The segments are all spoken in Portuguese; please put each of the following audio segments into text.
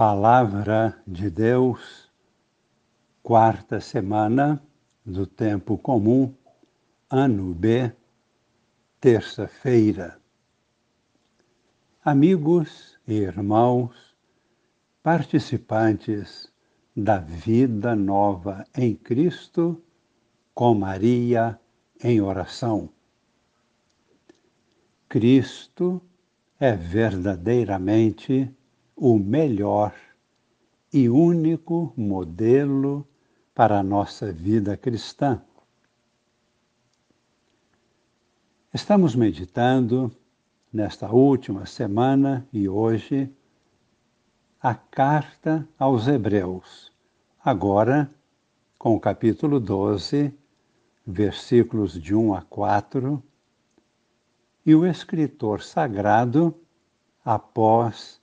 Palavra de Deus, quarta semana do Tempo Comum, ano B, terça-feira. Amigos e irmãos, participantes da vida nova em Cristo, com Maria em oração. Cristo é verdadeiramente o melhor e único modelo para a nossa vida cristã. Estamos meditando nesta última semana e hoje a carta aos Hebreus, agora com o capítulo 12, versículos de 1 a 4, e o escritor sagrado, após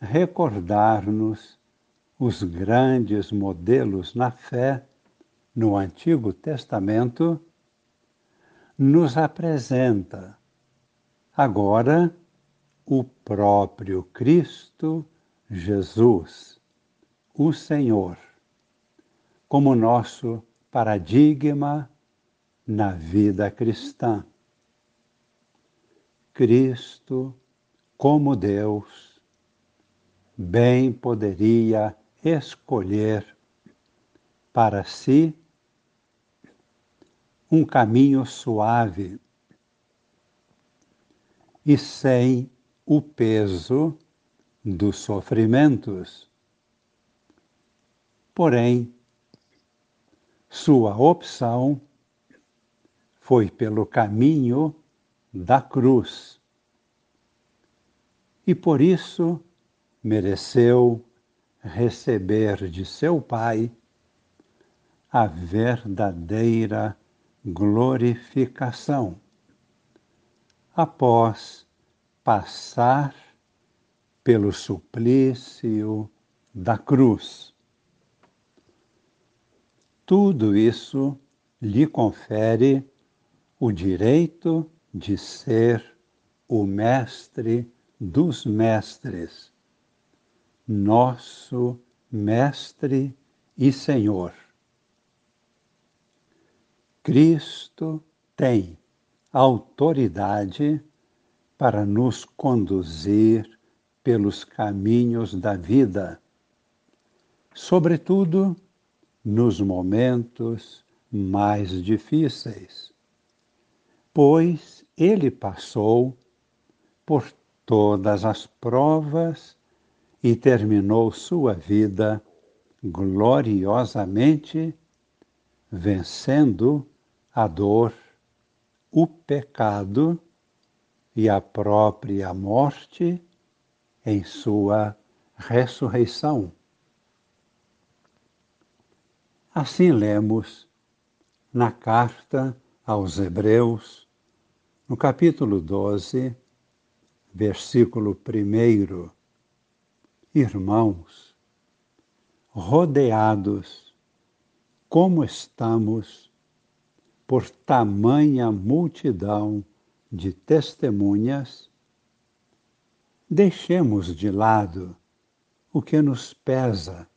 recordar-nos os grandes modelos na fé no Antigo Testamento, nos apresenta agora o próprio Cristo Jesus, o Senhor, como nosso paradigma na vida cristã. Cristo como Deus bem poderia escolher para si um caminho suave e sem o peso dos sofrimentos. Porém, sua opção foi pelo caminho da cruz. E por isso mereceu receber de seu Pai a verdadeira glorificação, após passar pelo suplício da cruz. Tudo isso lhe confere o direito de ser o mestre dos mestres nosso Mestre e Senhor. Cristo tem autoridade para nos conduzir pelos caminhos da vida, sobretudo nos momentos mais difíceis, pois ele passou por todas as provas e terminou sua vida gloriosamente, vencendo a dor, o pecado e a própria morte em sua ressurreição. Assim lemos na carta aos Hebreus, no capítulo 12, versículo 1 irmãos, rodeados como estamos por tamanha multidão de testemunhas, deixemos de lado o que nos pesa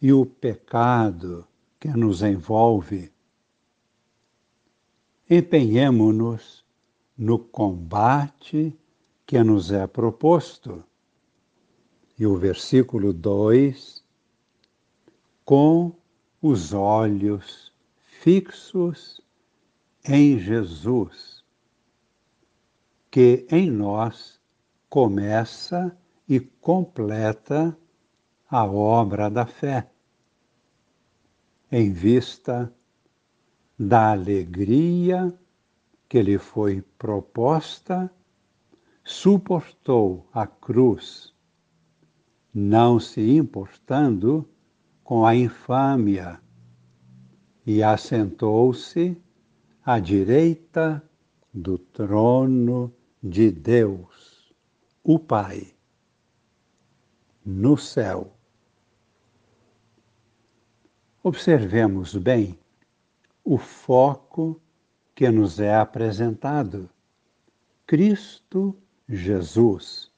e o pecado que nos envolve. Empenhemo-nos no combate que nos é proposto e o versículo 2, com os olhos fixos em Jesus, que em nós começa e completa a obra da fé, em vista da alegria que lhe foi proposta, suportou a cruz não se importando com a infâmia, e assentou-se à direita do trono de Deus, o Pai, no céu. Observemos bem o foco que nos é apresentado: Cristo Jesus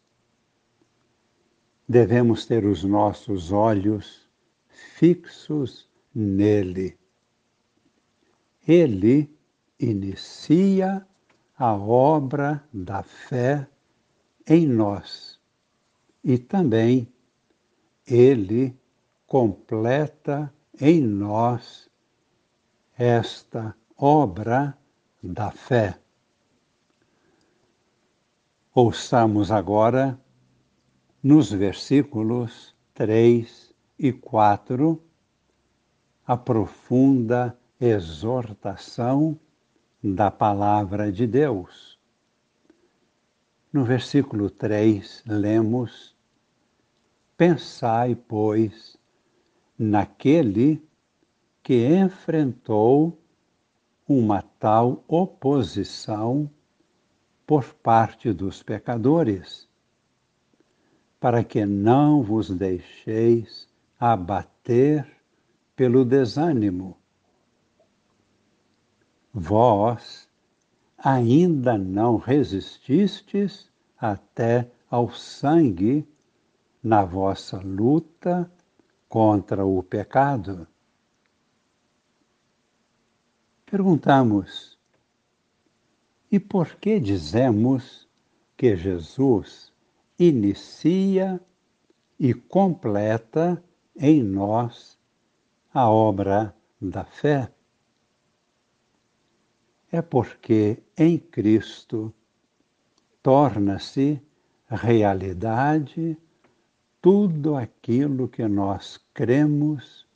devemos ter os nossos olhos fixos nele. Ele inicia a obra da fé em nós e também ele completa em nós esta obra da fé. Ouçamos agora nos versículos 3 e 4 a profunda exortação da palavra de Deus. No versículo 3, lemos: Pensai, pois, naquele que enfrentou uma tal oposição por parte dos pecadores, para que não vos deixeis abater pelo desânimo. Vós ainda não resististes até ao sangue na vossa luta contra o pecado. Perguntamos, e por que dizemos que Jesus inicia e completa em nós a obra da fé? É porque em Cristo torna-se realidade tudo aquilo que nós cremos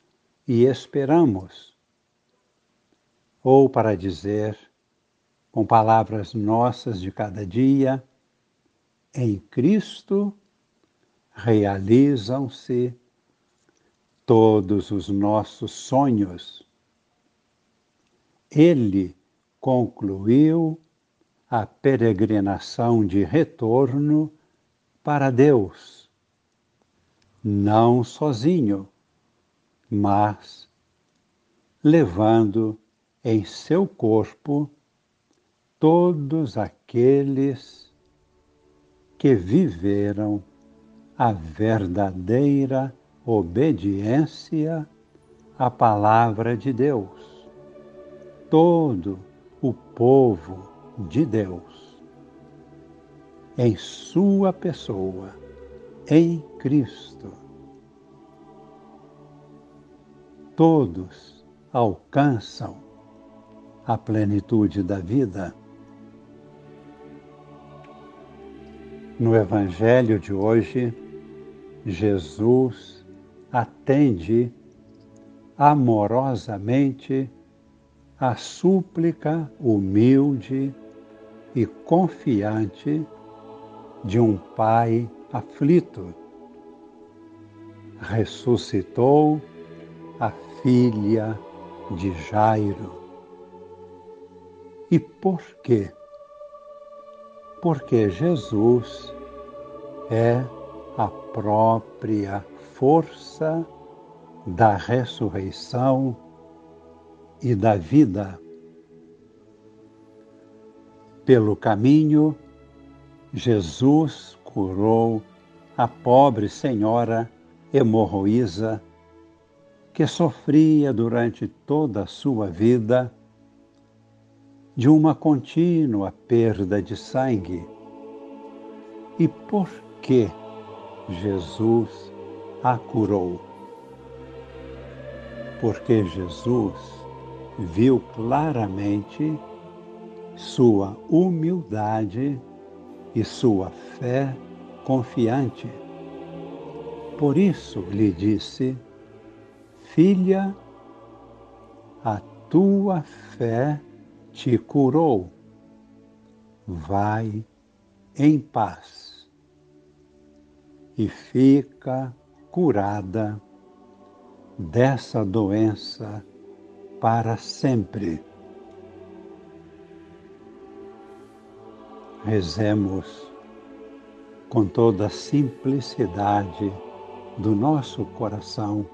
e esperamos. Ou, para dizer, com palavras nossas de cada dia, em Cristo realizam-se todos os nossos sonhos. Ele concluiu a peregrinação de retorno para Deus, não sozinho, mas levando em seu corpo todos aqueles que viveram a verdadeira obediência à palavra de Deus. Todo o povo de Deus, em Sua pessoa, em Cristo. Todos alcançam a plenitude da vida. No Evangelho de hoje, Jesus atende amorosamente a súplica humilde e confiante de um pai aflito. Ressuscitou a filha de Jairo. E por quê? Porque Jesus é a própria força da ressurreição e da vida. Pelo caminho, Jesus curou a pobre senhora hemorroísa que sofria durante toda a sua vida de uma contínua perda de sangue. E por que Jesus a curou? Porque Jesus viu claramente sua humildade e sua fé confiante. Por isso lhe disse: Filha, a tua fé te curou. Vai em paz e fica curada dessa doença para sempre. Rezemos com toda a simplicidade do nosso coração,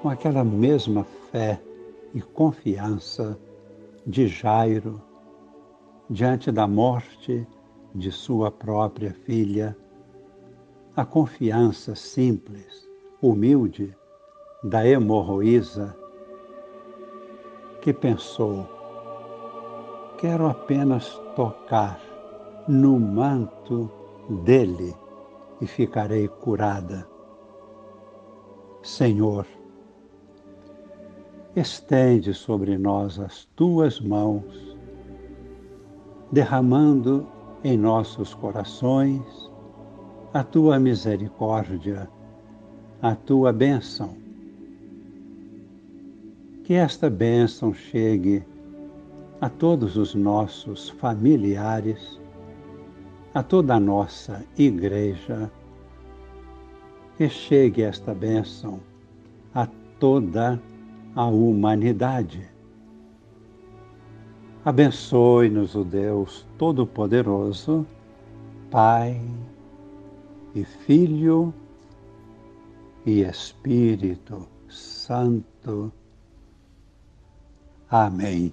com aquela mesma fé e confiança de Jairo diante da morte de sua própria filha, a confiança simples, humilde da hemorroísa que pensou: quero apenas tocar no manto dele e ficarei curada. Senhor, estende sobre nós as tuas mãos, derramando em nossos corações a tua misericórdia, a tua bênção. Que esta bênção chegue a todos os nossos familiares, a toda a nossa igreja, que chegue esta bênção a toda a humanidade. Abençoe-nos o Deus Todo-Poderoso, Pai e Filho e Espírito Santo. Amém.